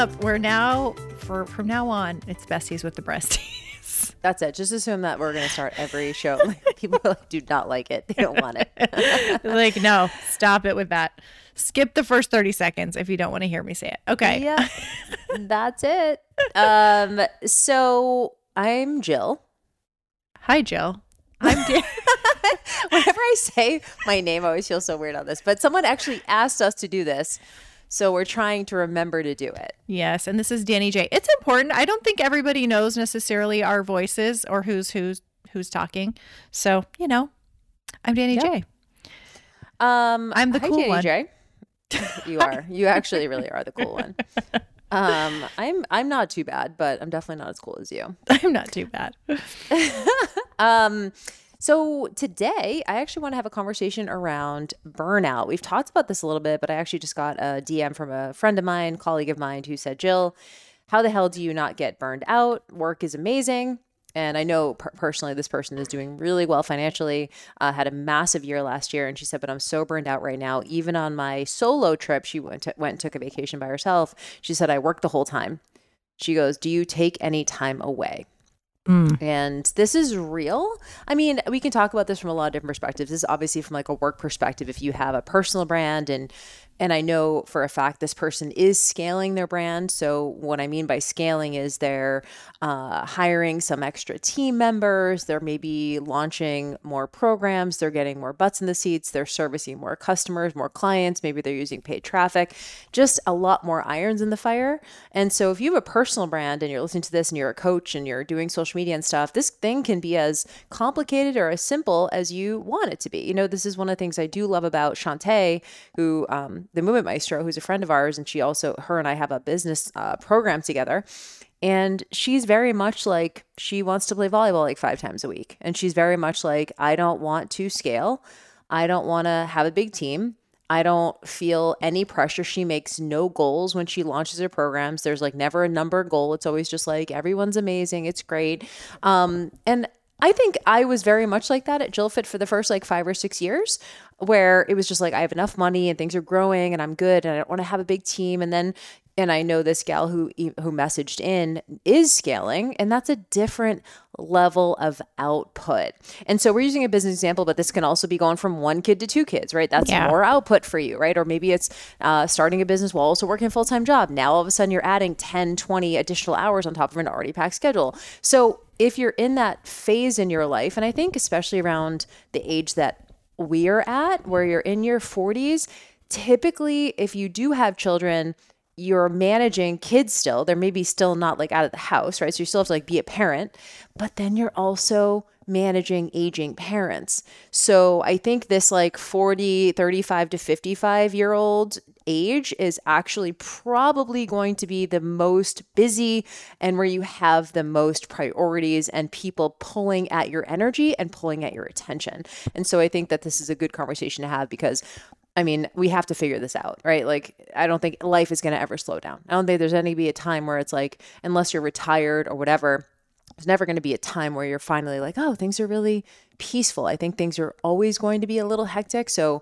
Up? We're now for from now on, it's besties with the breasties. That's it. Just assume that we're going to start every show. People like, do not like it. They don't want it. like, no, stop it with that. Skip the first 30 seconds if you don't want to hear me say it. Okay. Yeah. That's it. Um, so I'm Jill. Hi, Jill. I'm Dan- Whenever I say my name, I always feel so weird on this. But someone actually asked us to do this. So we're trying to remember to do it. Yes, and this is Danny J. It's important. I don't think everybody knows necessarily our voices or who's who's who's talking. So, you know, I'm Danny Yep. J. Um, I'm the hi, cool Danny one. J. You are. You actually really are the cool one. Um, I'm I'm not too bad, but I'm definitely not as cool as you. I'm not too bad. Um, so today I actually want to have a conversation around burnout. We've talked about this a little bit, but I actually just got a DM from a friend of mine, colleague of mine, who said, Jill, how the hell do you not get burned out? Work is amazing. And I know per- personally, this person is doing really well financially. Uh, had a massive year last year, and she said, "But I'm so burned out right now. Even on my solo trip, she went to, went took a vacation by herself. She said I worked the whole time. She goes, "Do you take any time away?" Mm. And this is real. I mean, we can talk about this from a lot of different perspectives. This is obviously from like a work perspective. If you have a personal brand and and I know for a fact this person is scaling their brand. So what I mean by scaling is they're uh, hiring some extra team members. They're maybe launching more programs. They're getting more butts in the seats. They're servicing more customers, more clients. Maybe they're using paid traffic. Just a lot more irons in the fire. And so if you have a personal brand and you're listening to this and you're a coach and you're doing social media and stuff, this thing can be as complicated or as simple as you want it to be. You know, this is one of the things I do love about Shante, who um, the Movement Maestro, who's a friend of ours, and she also, her and I have a business uh, program together. And she's very much like she wants to play volleyball like five times a week. And she's very much like, I don't want to scale. I don't want to have a big team. I don't feel any pressure. She makes no goals when she launches her programs. There's like never a number goal. It's always just like everyone's amazing. It's great. Um, and I think I was very much like that at Jill Fit for the first like five or six years, where it was just like I have enough money and things are growing and I'm good and I don't want to have a big team. And then, and I know this gal who who messaged in is scaling, and that's a different level of output. And so we're using a business example, but this can also be going from one kid to two kids, right? That's Yeah. more output for you, right? Or maybe it's uh, starting a business while also working a full time job. Now all of a sudden you're adding 10, 20 additional hours on top of an already packed schedule. So if you're in that phase in your life, and I think especially around the age that we're at, where you're in your 40s, typically if you do have children, you're managing kids still. They're maybe still not like out of the house, right? So you still have to like be a parent, but then you're also managing aging parents. So I think this like 40, 35 to 55 year old age is actually probably going to be the most busy and where you have the most priorities and people pulling at your energy and pulling at your attention. And so I think that this is a good conversation to have because I mean, we have to figure this out, right? Like, I don't think life is going to ever slow down. I don't think there's any be a time where it's like, unless you're retired or whatever, there's never going to be a time where you're finally like, oh, things are really peaceful. I think things are always going to be a little hectic. So,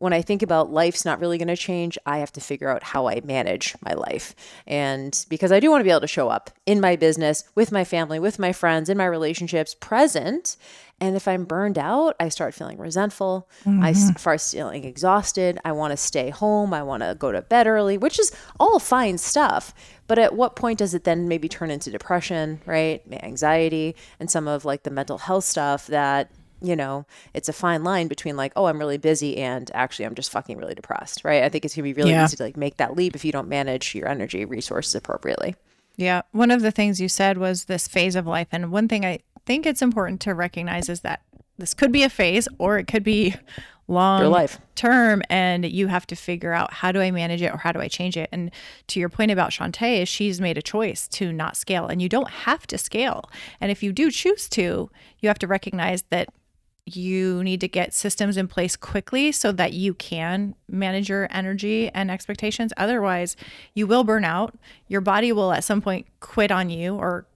when I think about life's not really going to change, I have to figure out how I manage my life. And because I do want to be able to show up in my business, with my family, with my friends, in my relationships, present. And if I'm burned out, I start feeling resentful. I mm-hmm. start feeling exhausted. I want to stay home. I want to go to bed early, which is all fine stuff. But at what point does it then maybe turn into depression, right? Anxiety and some of like the mental health stuff that you know, it's a fine line between like, oh, I'm really busy and actually I'm just fucking really depressed, right? I think it's gonna be really Yeah. easy to like make that leap if you don't manage your energy resources appropriately. Yeah. One of the things you said was this phase of life. And one thing I think it's important to recognize is that this could be a phase or it could be long life. term and you have to figure out how do I manage it or how do I change it. And to your point about Shante, is she's made a choice to not scale and you don't have to scale. And if you do choose to, you have to recognize that you need to get systems in place quickly so that you can manage your energy and expectations. Otherwise, you will burn out. Your body will at some point quit on you or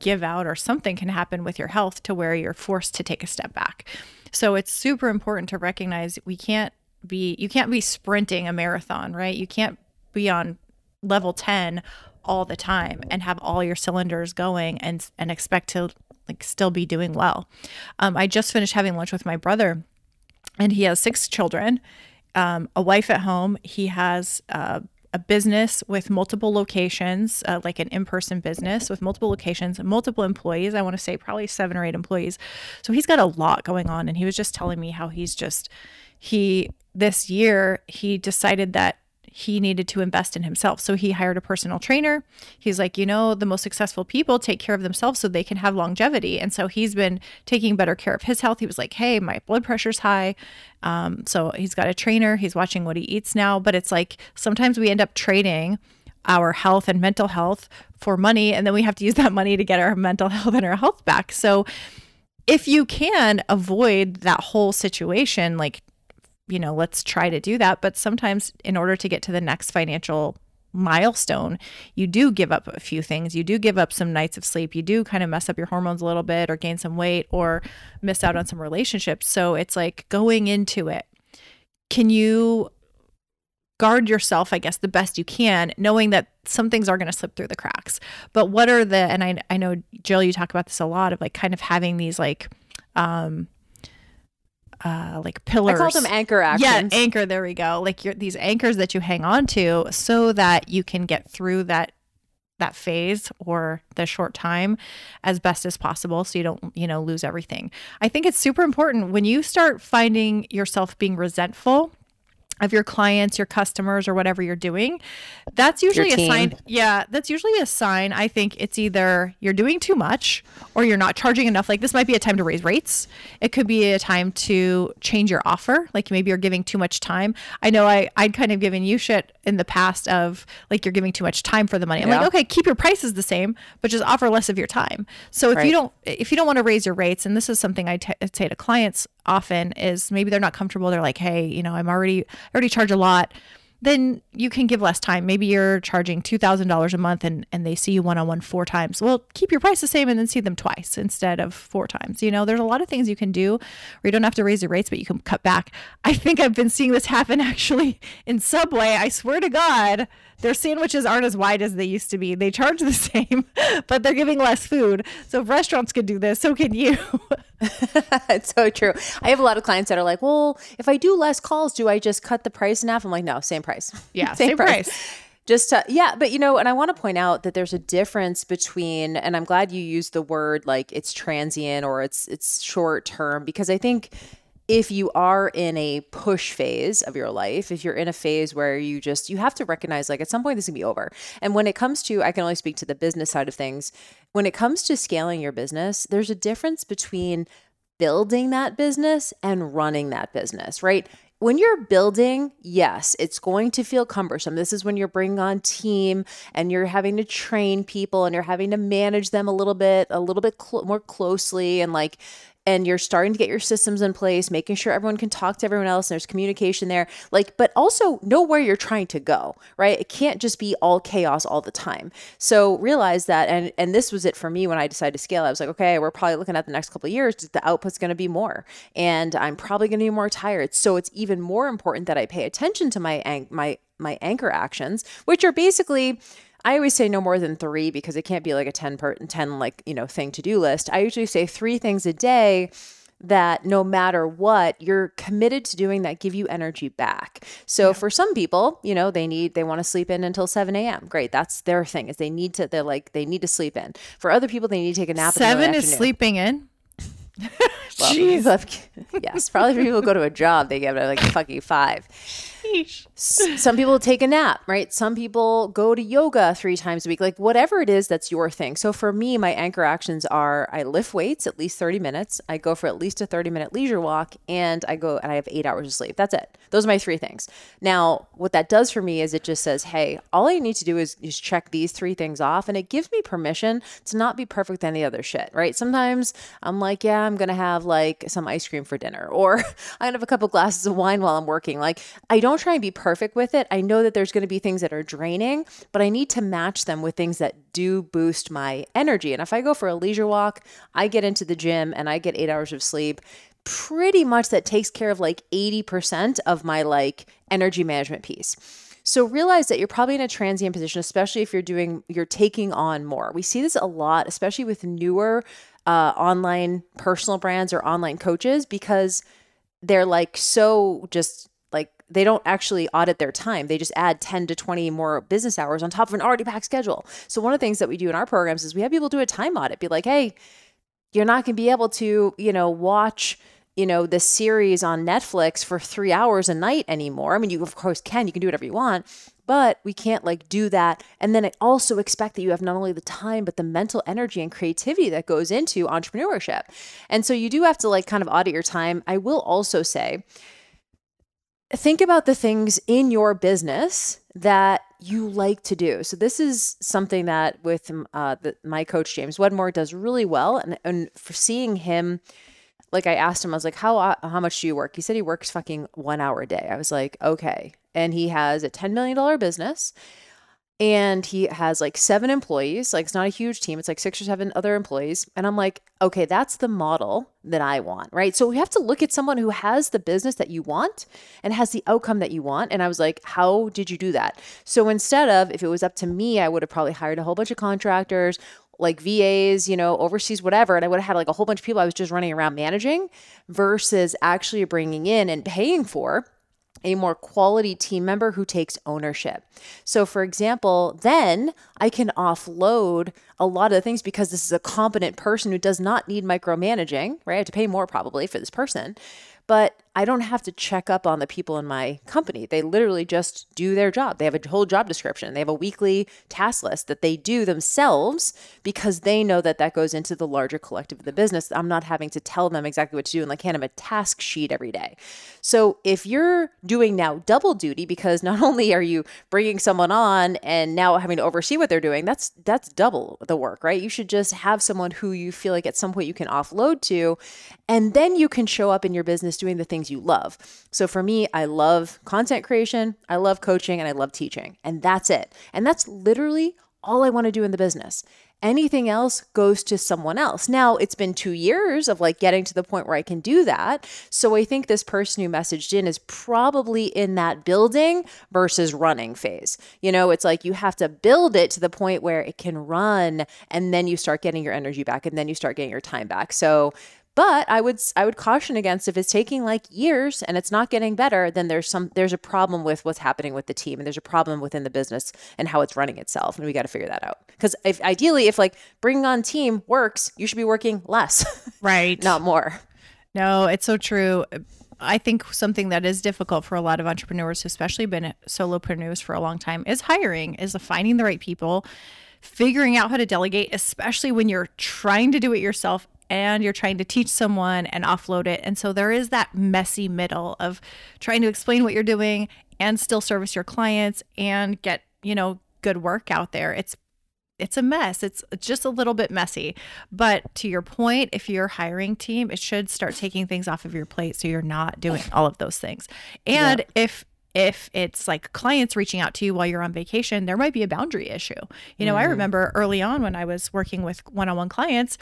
give out, or something can happen with your health to where you're forced to take a step back. So it's super important to recognize we can't be, you can't be sprinting a marathon, right? You can't be on level 10 all the time and have all your cylinders going and and expect to like still be doing well. Um, I just finished having lunch with my brother, and he has six children, um, a wife at home. He has uh, a business with multiple locations, uh, like an in-person business with multiple locations, multiple employees. I want to say probably seven or eight employees. So he's got a lot going on, and he was just telling me how he's just he this year he decided that he needed to invest in himself. So he hired a personal trainer. He's like, you know, the most successful people take care of themselves so they can have longevity. And so he's been taking better care of his health. He was like, hey, my blood pressure's high. Um, so he's got a trainer. He's watching what he eats now. But it's like sometimes we end up trading our health and mental health for money. And then we have to use that money to get our mental health and our health back. So if you can avoid that whole situation, like you know, let's try to do that. But sometimes, in order to get to the next financial milestone, you do give up a few things. You do give up some nights of sleep. You do kind of mess up your hormones a little bit or gain some weight or miss out on some relationships. So it's like going into it. Can you guard yourself, I guess, the best you can, knowing that some things are going to slip through the cracks? But what are the, and I, I know, Jill, you talk about this a lot of like kind of having these like, um, uh, like pillars. I call them anchor actions. Yeah, anchor. There we go. Like your, these anchors that you hang on to, so that you can get through that that phase or the short time as best as possible so you don't you know lose everything i think it's super important when you start finding yourself being resentful of your clients, your customers, or whatever you're doing, that's usually a sign. Yeah, that's usually a sign. I think it's either you're doing too much or you're not charging enough. Like this might be a time to raise rates. It could be a time to change your offer. Like maybe you're giving too much time. I know I I'd kind of given you shit in the past of like you're giving too much time for the money. I'm yeah. like, okay, keep your prices the same, but just offer less of your time. So if right. you don't if you don't want to raise your rates, and this is something I t- say to clients often is maybe they're not comfortable. They're like, hey, you know, I'm already I already charge a lot. Then you can give less time. Maybe you're charging two thousand dollars a month, and and they see you one on one four times. Well, keep your price the same, and then see them twice instead of four times. You know, there's a lot of things you can do where you don't have to raise your rates, but you can cut back. I think I've been seeing this happen actually in Subway. I swear to God, their sandwiches aren't as wide as they used to be. They charge the same, but they're giving less food. So if restaurants could do this, so can you. it's so true. I have a lot of clients that are like, well, if I do less calls, do I just cut the price in half? I'm like, no, same price. Yeah, same, same price. price. Just to, yeah, but you know, and I want to point out that there's a difference between, and I'm glad you used the word like it's transient or it's it's short term because I think if you are in a push phase of your life, if you're in a phase where you just you have to recognize like at some point this can be over. And when it comes to I can only speak to the business side of things, when it comes to scaling your business, there's a difference between building that business and running that business, right? when you're building, yes, it's going to feel cumbersome. This is when you're bringing on team and you're having to train people and you're having to manage them a little bit, a little bit cl- more closely and like and you're starting to get your systems in place, making sure everyone can talk to everyone else and there's communication there. Like, but also know where you're trying to go, right? It can't just be all chaos all the time. So realize that and and this was it for me when I decided to scale. I was like, okay, we're probably looking at the next couple of years, the output's gonna be more. And I'm probably gonna be more tired. So it's even more important that I pay attention to my my my anchor actions, which are basically I always say no more than three because it can't be like a 10 per 10 like, you know, thing to do list. I usually say three things a day that no matter what, you're committed to doing that give you energy back. So yeah. for some people, you know, they need they want to sleep in until 7 a.m. Great. That's their thing is they need to they're like they need to sleep in. For other people, they need to take a nap. Seven is sleeping in. Well, have, yes, probably for people who go to a job, they give it like fucking five. Some people take a nap, right? Some people go to yoga three times a week, like whatever it is that's your thing. So for me, my anchor actions are I lift weights at least 30 minutes, I go for at least a 30 minute leisure walk, and I go and I have eight hours of sleep. That's it. Those are my three things. Now, what that does for me is it just says, hey, all I need to do is, is check these three things off, and it gives me permission to not be perfect any other shit, right? Sometimes I'm like, yeah, I'm gonna have like some ice cream for dinner, or I'm gonna have a couple glasses of wine while I'm working. Like, I don't try and be perfect with it. I know that there's gonna be things that are draining, but I need to match them with things that do boost my energy. And if I go for a leisure walk, I get into the gym and I get eight hours of sleep pretty much that takes care of like 80% of my like energy management piece. So realize that you're probably in a transient position, especially if you're doing, you're taking on more. We see this a lot, especially with newer uh, online personal brands or online coaches, because they're like so just they don't actually audit their time. They just add 10 to 20 more business hours on top of an already packed schedule. So one of the things that we do in our programs is we have people do a time audit, be like, hey, you're not going to be able to, you know, watch you know, this series on Netflix for three hours a night anymore. I mean, you of course can, you can do whatever you want, but we can't like do that. And then I also expect that you have not only the time, but the mental energy and creativity that goes into entrepreneurship. And so you do have to like kind of audit your time. I will also say, think about the things in your business that you like to do. So this is something that with uh, the, my coach James Wedmore does really well, and and for seeing him, like I asked him, I was like, how uh, how much do you work? He said he works fucking one hour a day. I was like, okay, and he has a ten million dollar business. And he has like seven employees. Like, it's not a huge team. It's like six or seven other employees. And I'm like, okay, that's the model that I want, right? So we have to look at someone who has the business that you want and has the outcome that you want. And I was like, how did you do that? So instead of, if it was up to me, I would have probably hired a whole bunch of contractors, like VAs, you know, overseas, whatever. And I would have had like a whole bunch of people I was just running around managing versus actually bringing in and paying for a more quality team member who takes ownership. So, for example, then I can offload a lot of things because this is a competent person who does not need micromanaging, right? I have to pay more probably for this person, but I don't have to check up on the people in my company. They literally just do their job. They have a whole job description. They have a weekly task list that they do themselves because they know that that goes into the larger collective of the business. I'm not having to tell them exactly what to do and like hand them a task sheet every day. So if you're doing now double duty because not only are you bringing someone on and now having to oversee what they're doing, that's that's double the work, right? You should just have someone who you feel like at some point you can offload to and then you can show up in your business doing the things you love. So for me, I love content creation, I love coaching, and I love teaching. And that's it. And that's literally all I want to do in the business. Anything else goes to someone else. Now, it's been two years of like getting to the point where I can do that. So I think this person who messaged in is probably in that building versus running phase. You know, it's like you have to build it to the point where it can run and then you start getting your energy back and then you start getting your time back. So but I would I would caution against if it's taking like years and it's not getting better, then there's some there's a problem with what's happening with the team and there's a problem within the business and how it's running itself, and we got to figure that out. Because if ideally, if like bringing on team works, you should be working less, Right. not more. No, it's so true. I think something that is difficult for a lot of entrepreneurs, especially been solopreneurs for a long time, is hiring, is finding the right people, figuring out how to delegate, especially when you're trying to do it yourself and you're trying to teach someone and offload it. And so there is that messy middle of trying to explain what you're doing and still service your clients and get, you know, good work out there. It's it's a mess. It's just a little bit messy. But to your point, if you're hiring team, it should start taking things off of your plate so you're not doing all of those things. And yeah. if if it's like clients reaching out to you while you're on vacation, there might be a boundary issue. You know, mm. I remember early on when I was working with one-on-one clients,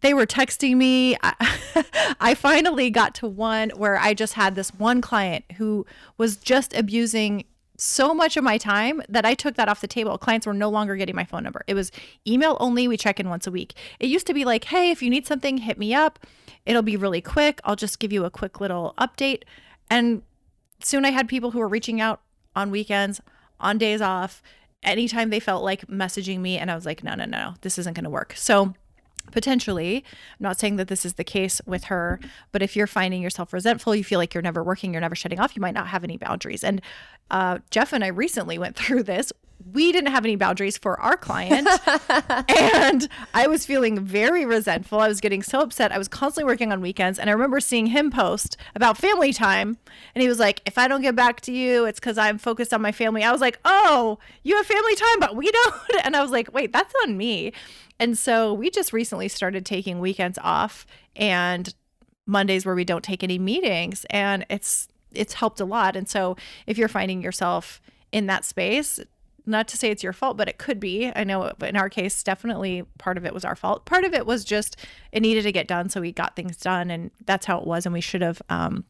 they were texting me. I, I, finally got to one where I just had this one client who was just abusing so much of my time that I took that off the table. Clients were no longer getting my phone number. It was email only. We check in once a week. It used to be like, hey, if you need something, hit me up. It'll be really quick. I'll just give you a quick little update. And soon I had people who were reaching out on weekends, on days off, anytime they felt like messaging me. And I was like, no, no, no, this isn't going to work. So, potentially i'm not saying that this is the case with her but if you're finding yourself resentful you feel like you're never working you're never shutting off you might not have any boundaries. And uh, jeff and i recently went through this. We didn't have any boundaries for our client. And i was feeling very resentful. I was getting so upset. I was constantly working on weekends. And i remember seeing him post about family time. And he was like if i don't get back to you it's because i'm focused on my family i was like oh you have family time but we don't. And i was like wait that's on me and so we just recently started taking weekends off and Mondays where we don't take any meetings and it's it's helped a lot. And so if you're finding yourself in that space, not to say it's your fault, but it could be. I know in our case, definitely part of it was our fault. Part of it was just it needed to get done. So we got things done and that's how it was. And we should have um,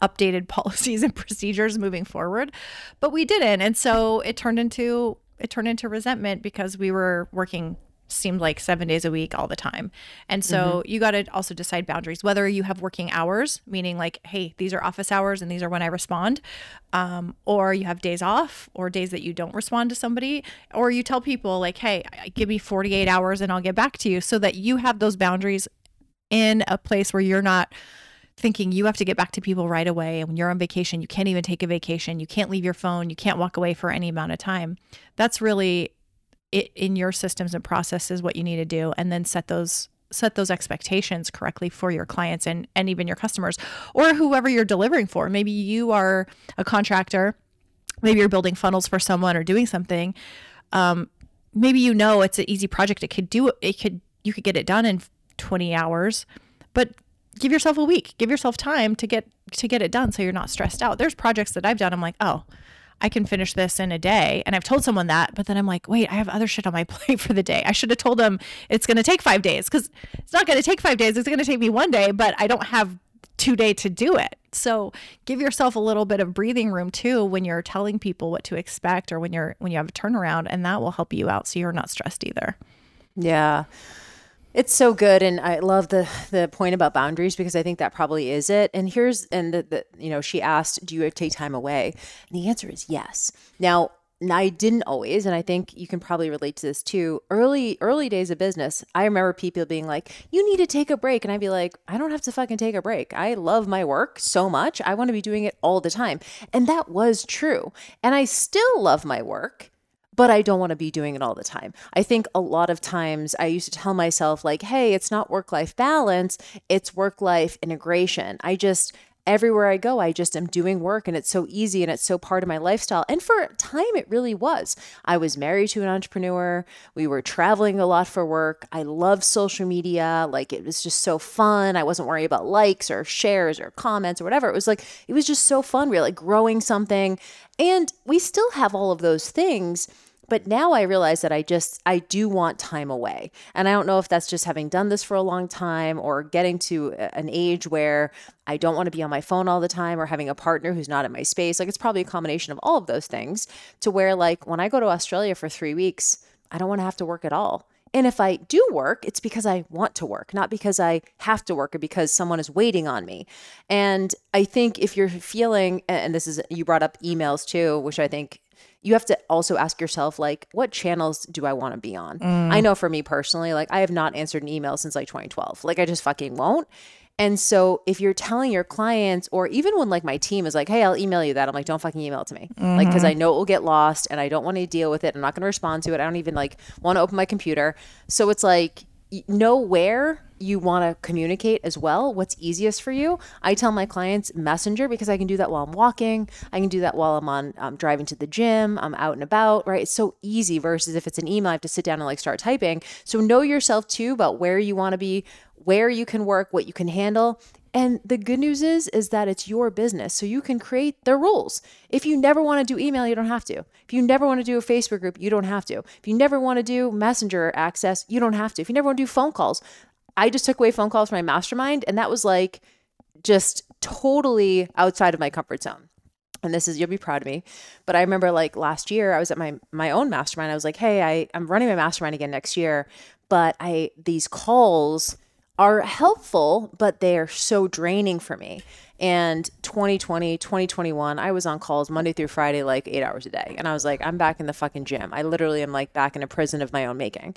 updated policies and procedures moving forward, but we didn't. And so it turned into it turned into resentment because we were working seemed like seven days a week all the time. And so mm-hmm. you got to also decide boundaries, whether you have working hours, meaning like, hey, these are office hours and these are when I respond, um, or you have days off or days that you don't respond to somebody, or you tell people, like, hey, give me 48 hours and I'll get back to you so that you have those boundaries in a place where you're not thinking you have to get back to people right away and when you're on vacation you can't even take a vacation you can't leave your phone you can't walk away for any amount of time that's really it in your systems and processes what you need to do and then set those set those expectations correctly for your clients and and even your customers or whoever you're delivering for. Maybe you are a contractor maybe you're building funnels for someone or doing something. Um, maybe you know it's an easy project. It could do it could you could get it done in 20 hours but give yourself a week give yourself time to get to get it done so you're not stressed out. There's projects that i've done i'm like oh I can finish this in a day. And I've told someone that, but then I'm like, wait, I have other shit on my plate for the day. I should have told them it's going to take five days because it's not going to take five days. It's going to take me one day, but I don't have two day to do it. So give yourself a little bit of breathing room too when you're telling people what to expect or when you're when you have a turnaround and that will help you out so you're not stressed either. Yeah. It's so good, and I love the the point about boundaries because I think that probably is it. And here's and the, the you know she asked, "Do you take time away?" And the answer is yes. Now I didn't always, and I think you can probably relate to this too. Early, early days of business, I remember people being like, "You need to take a break," and I'd be like, "I don't have to fucking take a break. I love my work so much. I want to be doing it all the time," and that was true. And I still love my work but I don't want to be doing it all the time. I think a lot of times I used to tell myself, like, hey, it's not work life balance, it's work life integration. I just, everywhere I go, I just am doing work and it's so easy and it's so part of my lifestyle. And for a time, it really was. I was married to an entrepreneur. We were traveling a lot for work. I love social media. Like it was just so fun. I wasn't worried about likes or shares or comments or whatever. It was like, it was just so fun. We were like growing something. And we still have all of those things but now I realize that I just, I do want time away. And I don't know if that's just having done this for a long time or getting to an age where I don't want to be on my phone all the time or having a partner who's not in my space. Like it's probably a combination of all of those things to where, like, when I go to Australia for three weeks, I don't want to have to work at all. And if I do work, it's because I want to work, not because I have to work or because someone is waiting on me. And I think if you're feeling, and this is, you brought up emails too, which I think you have to also ask yourself like what channels do i want to be on? Mm. i know for me personally like i have not answered an email since like 2012 like i just fucking won't. And so if you're telling your clients or even when like my team is like hey i'll email you that i'm like don't fucking email it to me. Mm-hmm. like because i know it will get lost and i don't want to deal with it. I'm not going to respond to it. I don't even like want to open my computer. So it's like know where you want to communicate as well, what's easiest for you. I tell my clients Messenger because I can do that while I'm walking. I can do that while I'm on um, driving to the gym. I'm out and about, right? It's so easy versus if it's an email, I have to sit down and like start typing. So know yourself too about where you want to be, where you can work, what you can handle. And the good news is is that it's your business. So you can create the rules. If you never want to do email, you don't have to. If you never want to do a Facebook group, you don't have to. If you never want to do Messenger access, you don't have to. If you never want to do phone calls, I just took away phone calls from my mastermind, and that was like just totally outside of my comfort zone. And this is you'll be proud of me. But I remember like last year I was at my my own mastermind. I was like, hey, I, I'm running my mastermind again next year, but I these calls are helpful, but they are so draining for me. And 2020, 2021, I was on calls Monday through Friday, like eight hours a day. And I was like, I'm back in the fucking gym. I literally am like back in a prison of my own making.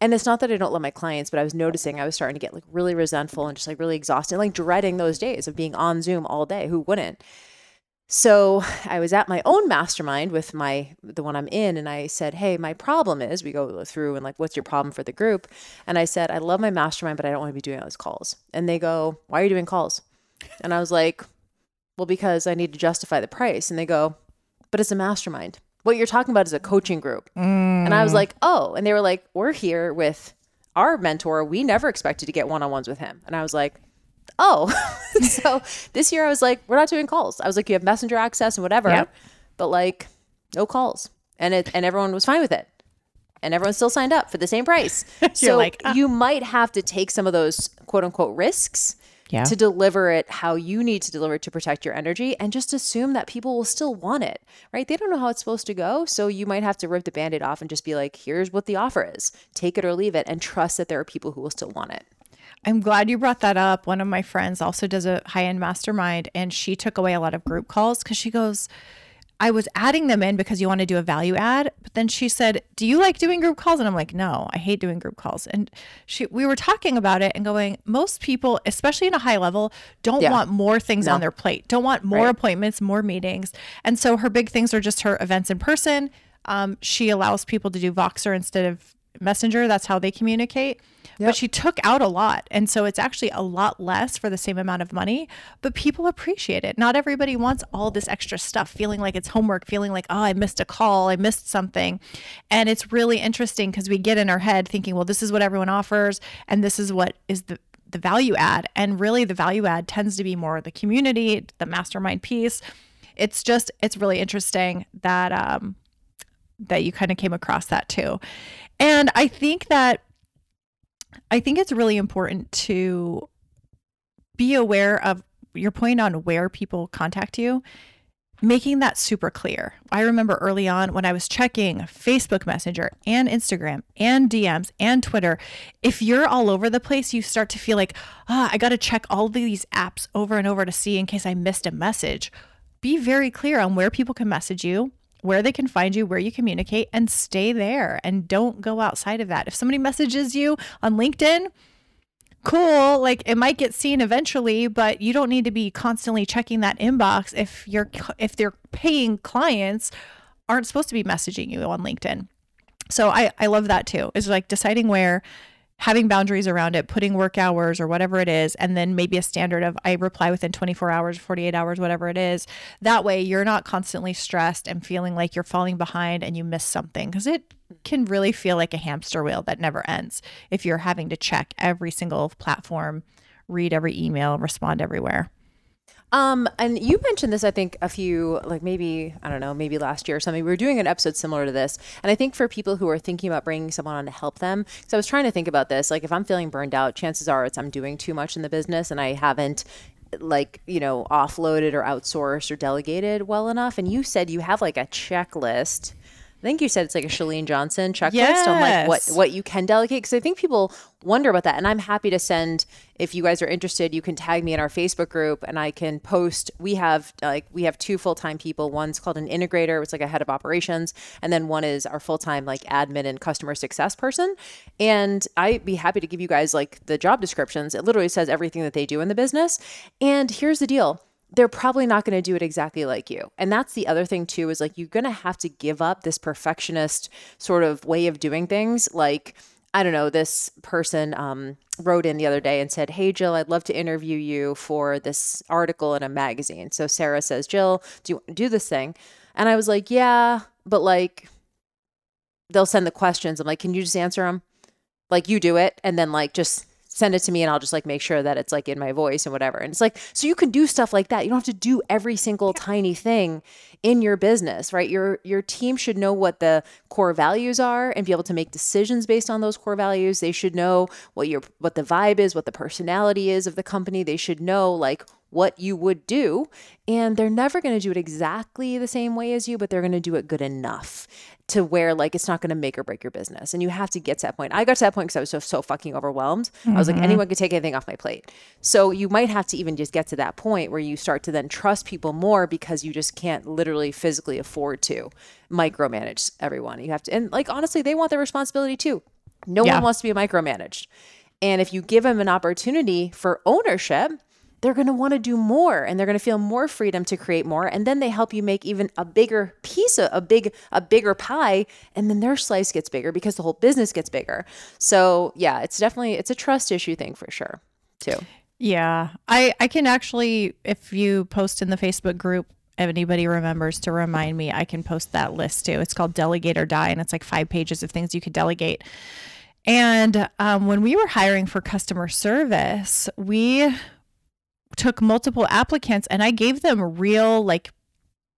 And it's not that I don't love my clients, but I was noticing I was starting to get like really resentful and just like really exhausted, like dreading those days of being on Zoom all day. Who wouldn't? So I was at my own mastermind with my the one I'm in and I said, "Hey, my problem is we go through and like what's your problem for the group?" And I said, "I love my mastermind, but I don't want to be doing all those calls." And they go, "Why are you doing calls?" And I was like, "Well, because I need to justify the price." And they go, "But it's a mastermind. What you're talking about is a coaching group." And I was mm. like, "Oh." And they were like, "We're here with our mentor. We never expected to get one-on-ones with him." And I was like, oh so this year i was like we're not doing calls. I was like you have messenger access and whatever Yep. but like no calls. And it and everyone was fine with it. And everyone still signed up for the same price. So like, "Ah." you might have to take some of those quote unquote risks Yeah. to deliver it how you need to deliver it to protect your energy and just assume that people will still want it right? They don't know how it's supposed to go. So you might have to rip the band-aid off and just be like here's what the offer is. Take it or leave it and trust that there are people who will still want it I'm glad you brought that up. One of my friends also does a high end mastermind, and she took away a lot of group calls because she goes, I was adding them in because you want to do a value add, but then she said, "Do you like doing group calls?" And I'm like, "No, I hate doing group calls." And she, we were talking about it and going, most people, especially in a high level, don't Yeah. want more things on their plate, don't want more Right. appointments, more meetings, and so her big things are just her events in person. Um, she allows people to do Voxer instead of Messenger. That's how they communicate. But she took out a lot. And so it's actually a lot less for the same amount of money, but people appreciate it. Not everybody wants all this extra stuff, feeling like it's homework, feeling like, oh, I missed a call, I missed something. And it's really interesting because we get in our head thinking, well, this is what everyone offers, and this is what is the the value add. And really the value add tends to be more the community, the mastermind piece. It's just it's really interesting that um that you kind of came across that too. And I think that I think it's really important to be aware of your point on where people contact you, making that super clear. I remember early on when I was checking Facebook Messenger and Instagram and DMs and Twitter, if you're all over the place, you start to feel like, ah, I got to check all these apps over and over to see in case I missed a message. Be very clear on where people can message you, where they can find you, where you communicate, and stay there and don't go outside of that. If somebody messages you on LinkedIn, cool like it might get seen eventually but you don't need to be constantly checking that inbox if you're if they're paying clients aren't supposed to be messaging you on linkedin so i i love that too is like deciding where having boundaries around it putting work hours or whatever it is and then maybe a standard of i reply within 24 hours 48 hours whatever it is. That way you're not constantly stressed and feeling like you're falling behind and you miss something because it can really feel like a hamster wheel that never ends if you're having to check every single platform read every email respond everywhere Um, and you mentioned this, I think, a few, like maybe, I don't know, maybe last year or something. We were doing an episode similar to this. And I think for people who are thinking about bringing someone on to help them, so I was trying to think about this. Like, if I'm feeling burned out, chances are it's I'm doing too much in the business and I haven't, like, you know, offloaded or outsourced or delegated well enough. And you said you have like a checklist. I think you said it's like a Chalene Johnson checklist on like what what you can delegate because I think people wonder about that and I'm happy to send if you guys are interested you can tag me in our Facebook group and I can post we have like we have two full-time people. One's called an integrator it's like a head of operations and then one is our full-time like admin and customer success person and I'd be happy to give you guys like the job descriptions. It literally says everything that they do in the business and here's the deal they're probably not going to do it exactly like you. And that's the other thing too is like you're going to have to give up this perfectionist sort of way of doing things like I don't know, this person um, wrote in the other day and said, Hey, Jill, I'd love to interview you for this article in a magazine. So Sarah says, Jill, do you do this thing? And I was like, Yeah, but like, they'll send the questions. I'm like, Can you just answer them? Like, you do it. And then, like, just send it to me and I'll just like make sure that it's like in my voice and whatever. And it's like, so you can do stuff like that. You don't have to do every single tiny thing in your business, right? Your your team should know what the core values are and be able to make decisions based on those core values. They should know what your what the vibe is, what the personality is of the company. They should know like what you would do. And they're never going to do it exactly the same way as you, but they're going to do it good enough to where like it's not going to make or break your business. And you have to get to that point. I got to that point because I was so, so fucking overwhelmed. I was like, mm-hmm. anyone could take anything off my plate. So you might have to even just get to that point where you start to then trust people more because you just can't literally physically afford to micromanage everyone. You have to, and like honestly, they want their responsibility too. No Yeah. one wants to be micromanaged. And if you give them an opportunity for ownership, they're going to want to do more and they're going to feel more freedom to create more and then they help you make even a bigger piece of a big a bigger pie and then their slice gets bigger because the whole business gets bigger. So, yeah, it's definitely it's a trust issue thing for sure, too. Yeah. I I can actually if you post in the Facebook group if anybody remembers to remind me, I can post that list too. It's called Delegate or Die and it's like 5 pages of things you could delegate. And um, when we were hiring for customer service, we took multiple applicants and I gave them real like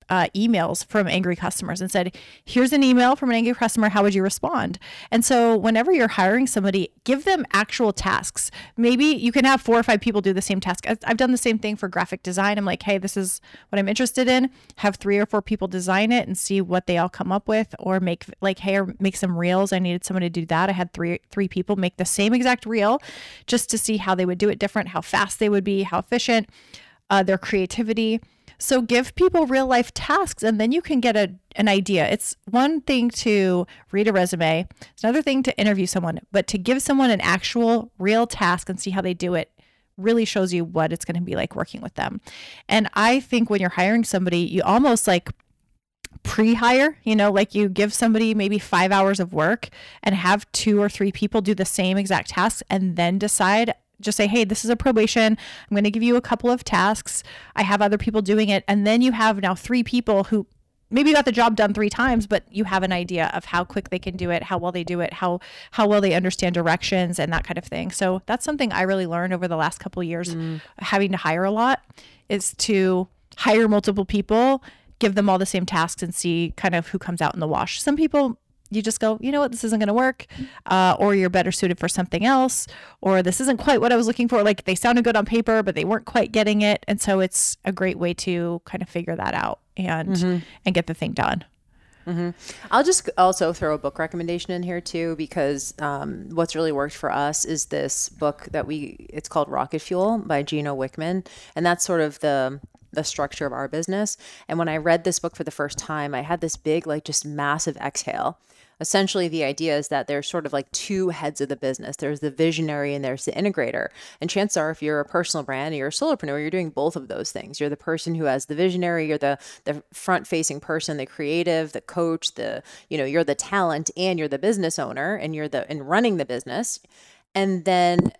uh, emails from angry customers and said, Here's an email from an angry customer. How would you respond? And so, whenever you're hiring somebody, give them actual tasks. Maybe you can have four or five people do the same task. I've done the same thing for graphic design. I'm like, Hey, this is what I'm interested in. Have three or four people design it and see what they all come up with, or make like, Hey, or make some reels. I needed someone to do that. I had three three people make the same exact reel just to see how they would do it different, how fast they would be, how efficient, uh, their creativity. So give people real life tasks and then you can get a, an idea. It's one thing to read a resume, it's another thing to interview someone, but to give someone an actual real task and see how they do it really shows you what it's going to be like working with them. And I think when you're hiring somebody, you almost like pre-hire you know like you give somebody maybe five hours of work and have two or three people do the same exact tasks and then decide just say hey this is a probation. I'm going to give you a couple of tasks. I have other people doing it. And then you have now three people who maybe got the job done three times but you have an idea of how quick they can do it how well they do it how how well they understand directions and that kind of thing. So that's something i really learned over the last couple of years. Mm. Having to hire a lot is to hire multiple people give them all the same tasks and see kind of who comes out in the wash. Some people you just go you know what this isn't going to work uh, or you're better suited for something else or this isn't quite what i was looking for like they sounded good on paper but they weren't quite getting it and so it's a great way to kind of figure that out and and get the thing done I'll just also throw a book recommendation in here too, because um, what's really worked for us is this book that we, it's called Rocket Fuel by Gino Wickman. And that's sort of the, the structure of our business. And when I read this book for the first time, I had this big, like just massive exhale. Essentially, the idea is that there's sort of like two heads of the business. There's the visionary and there's the integrator. And chances are, if you're a personal brand and you're a solopreneur, you're doing both of those things. You're the person who has the visionary, you're the the front facing person, the creative, the coach, the you know, you're the talent and you're the business owner and you're the in running the business. And then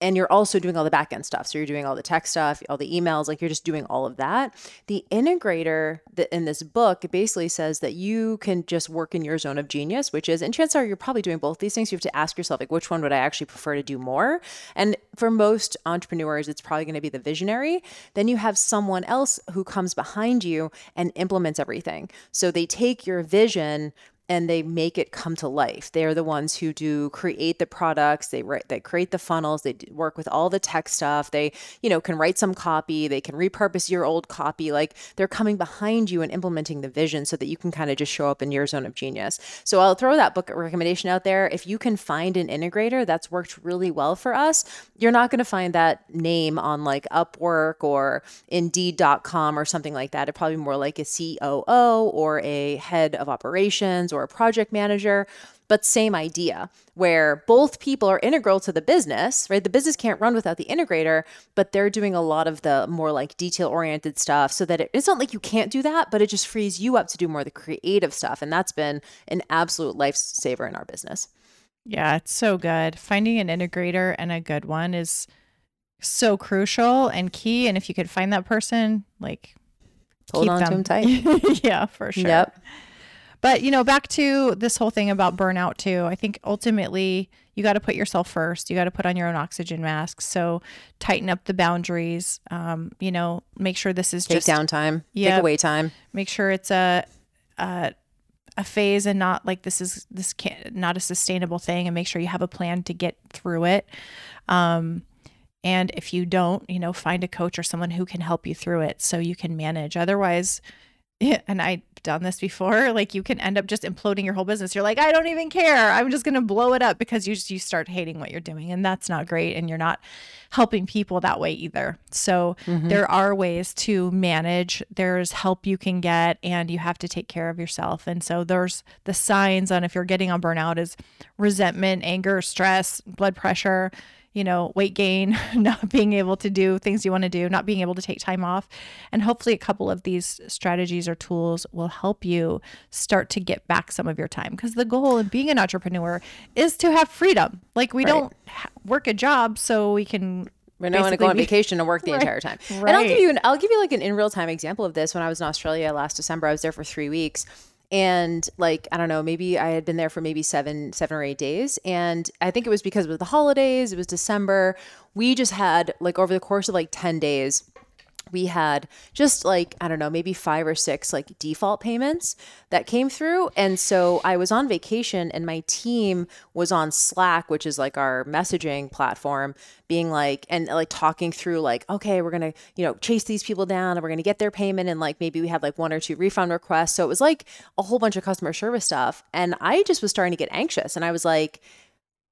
and you're also doing all the back end stuff. So you're doing all the tech stuff, all the emails, like you're just doing all of that. The integrator that in this book basically says that you can just work in your zone of genius, which is, and chances are you're probably doing both these things. You have to ask yourself, like, which one would I actually prefer to do more? And for most entrepreneurs, it's probably going to be the visionary. Then you have someone else who comes behind you and implements everything. So they take your vision and they make it come to life. They are the ones who do create the products. They write, they create the funnels. They work with all the tech stuff. They, you know, can write some copy. They can repurpose your old copy. Like they're coming behind you and implementing the vision so that you can kind of just show up in your zone of genius. So I'll throw that book recommendation out there. If you can find an integrator that's worked really well for us, you're not going to find that name on like Upwork or Indeed.com or something like that. It's probably more like a COO or a head of operations or a project manager, but same idea where both people are integral to the business, right? The business can't run without the integrator, but they're doing a lot of the more like detail oriented stuff so that it, it's not like you can't do that, but it just frees you up to do more of the creative stuff. And that's been an absolute lifesaver in our business. Yeah, it's so good. Finding an integrator and a good one is so crucial and key. And if you could find that person, like Hold keep on to them them tight. yeah, for sure. Yep. But you know, back to this whole thing about burnout too. I think ultimately you got to put yourself first. You got to put on your own oxygen mask. So tighten up the boundaries. Um, you know, make sure this is Take just downtime, Yep. take away time. make sure it's a a, a phase and not like this is this can't not a sustainable thing and make sure you have a plan to get through it um and if you don't you know find a coach or someone who can help you through it so you can manage otherwise Yeah, and I've done this before. Like you can end up just imploding your whole business. You're like, I don't even care. I'm just gonna blow it up because you just you start hating what you're doing, and that's not great. And you're not helping people that way either. So Mm-hmm. there are ways to manage. There's help you can get, and you have to take care of yourself. And so there's the signs on if you're getting on burnout is resentment, anger, stress, blood pressure you know, weight gain, not being able to do things you want to do, not being able to take time off. And hopefully, a couple of these strategies or tools will help you start to get back some of your time. Because the goal of being an entrepreneur is to have freedom. Like, we don't work a job so we can. We're not going to go on vacation and work the Right. entire time. Right. And I'll give you an I'll give you like an in real time example of this. When I was in Australia last December, I was there for three weeks, and like I don't know, maybe I had been there for maybe seven seven or eight days, and I think it was because was the holidays. It was December. We just had like over the course of like ten days we had just like i don't know maybe five or six like default payments that came through. And so i was on vacation and my team was on slack which is like our messaging platform being like and like talking through like okay we're gonna you know chase these people down and we're gonna get their payment and like maybe we had like one or two refund requests. So it was like a whole bunch of customer service stuff. And i just was starting to get anxious. And i was like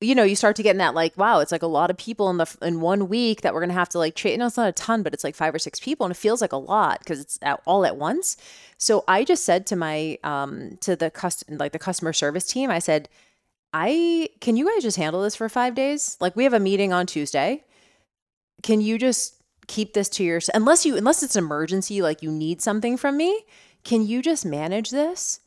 you know, you start to get in that like, wow, it's like a lot of people in the in one week that we're gonna have to like trade. No, it's not a ton, but it's like five or six people, and it feels like a lot because it's at, all at once. So I just said to my um to the custom like the customer service team, I said, I can you guys just handle this for five days? Like we have a meeting on Tuesday. Can you just keep this to your unless you unless it's an emergency, like you need something from me? Can you just manage this?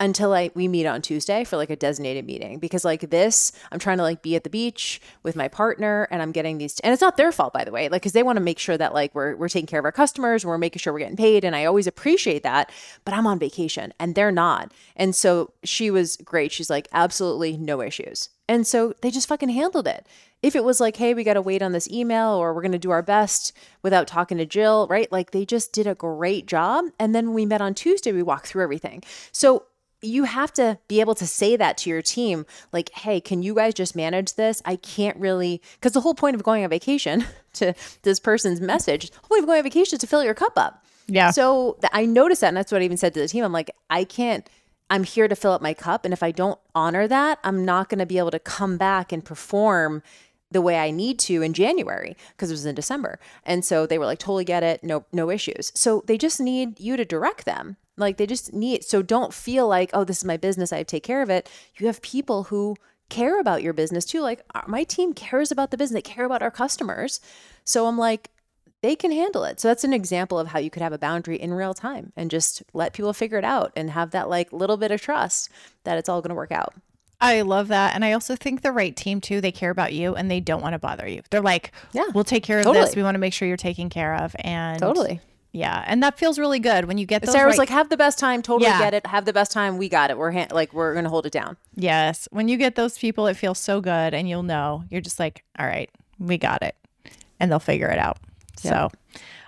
Until I we meet on Tuesday for like a designated meeting because like this I'm trying to like be at the beach with my partner and I'm getting these and it's not their fault by the way like cuz they want to make sure that like we're we're taking care of our customers we're making sure we're getting paid and I always appreciate that but I'm on vacation and they're not. And so she was great. She's like absolutely no issues. And so they just fucking handled it. If it was like hey we got to wait on this email or we're going to do our best without talking to Jill right? Like they just did a great job. And then when we met on Tuesday we walked through everything. So you have to be able to say that to your team like hey can you guys just manage this i can't really because the whole point of going on vacation to this person's message the whole point of going on vacation is to fill your cup up Yeah. so th- i noticed that and that's what i even said to the team i'm like i can't i'm here to fill up my cup and if i don't honor that i'm not going to be able to come back and perform the way I need to in January because it was in December. And so they were like, totally get it, no, no issues. So they just need you to direct them. Like they just need so don't feel like, oh, this is my business, I have to take care of it. You have people who care about your business too. Like uh, my team cares about the business, they care about our customers. So I'm like, they can handle it. So that's an example of how you could have a boundary in real time and just let people figure it out and have that like little bit of trust that it's all going to work out. I love that. And I also think the right team too, they care about you and they don't want to bother you. They're like, Yeah, we'll take care of totally. this. We want to make sure you're taken care of. And Totally. Yeah. And that feels really good when you get those. Sarah was right- like, "Have the best time. Totally Yeah. get it. Have the best time. We got it. We're ha- like we're gonna hold it down." Yes. When you get those people, it feels so good and you'll know. You're just like, all right, we got it. And they'll figure it out. So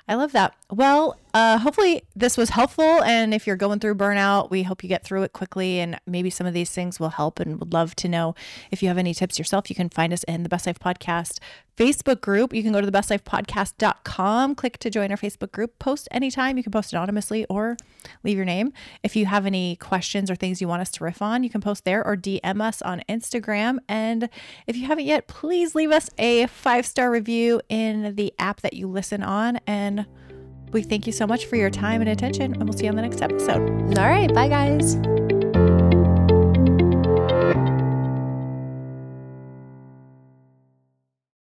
I love that. Well, uh, hopefully this was helpful. And if you're going through burnout, we hope you get through it quickly. And maybe some of these things will help and would love to know if you have any tips yourself. You can find us in the Best Life Podcast Facebook group. You can go to the bestlifepodcast.com, click to join our Facebook group, post anytime. You can post anonymously or leave your name. If you have any questions or things you want us to riff on, you can post there or DM us on Instagram. And if you haven't yet, please leave us a five star review in the app that you listen on. And we thank you so much for your time and attention, and we'll see you on the next episode. All right, bye guys.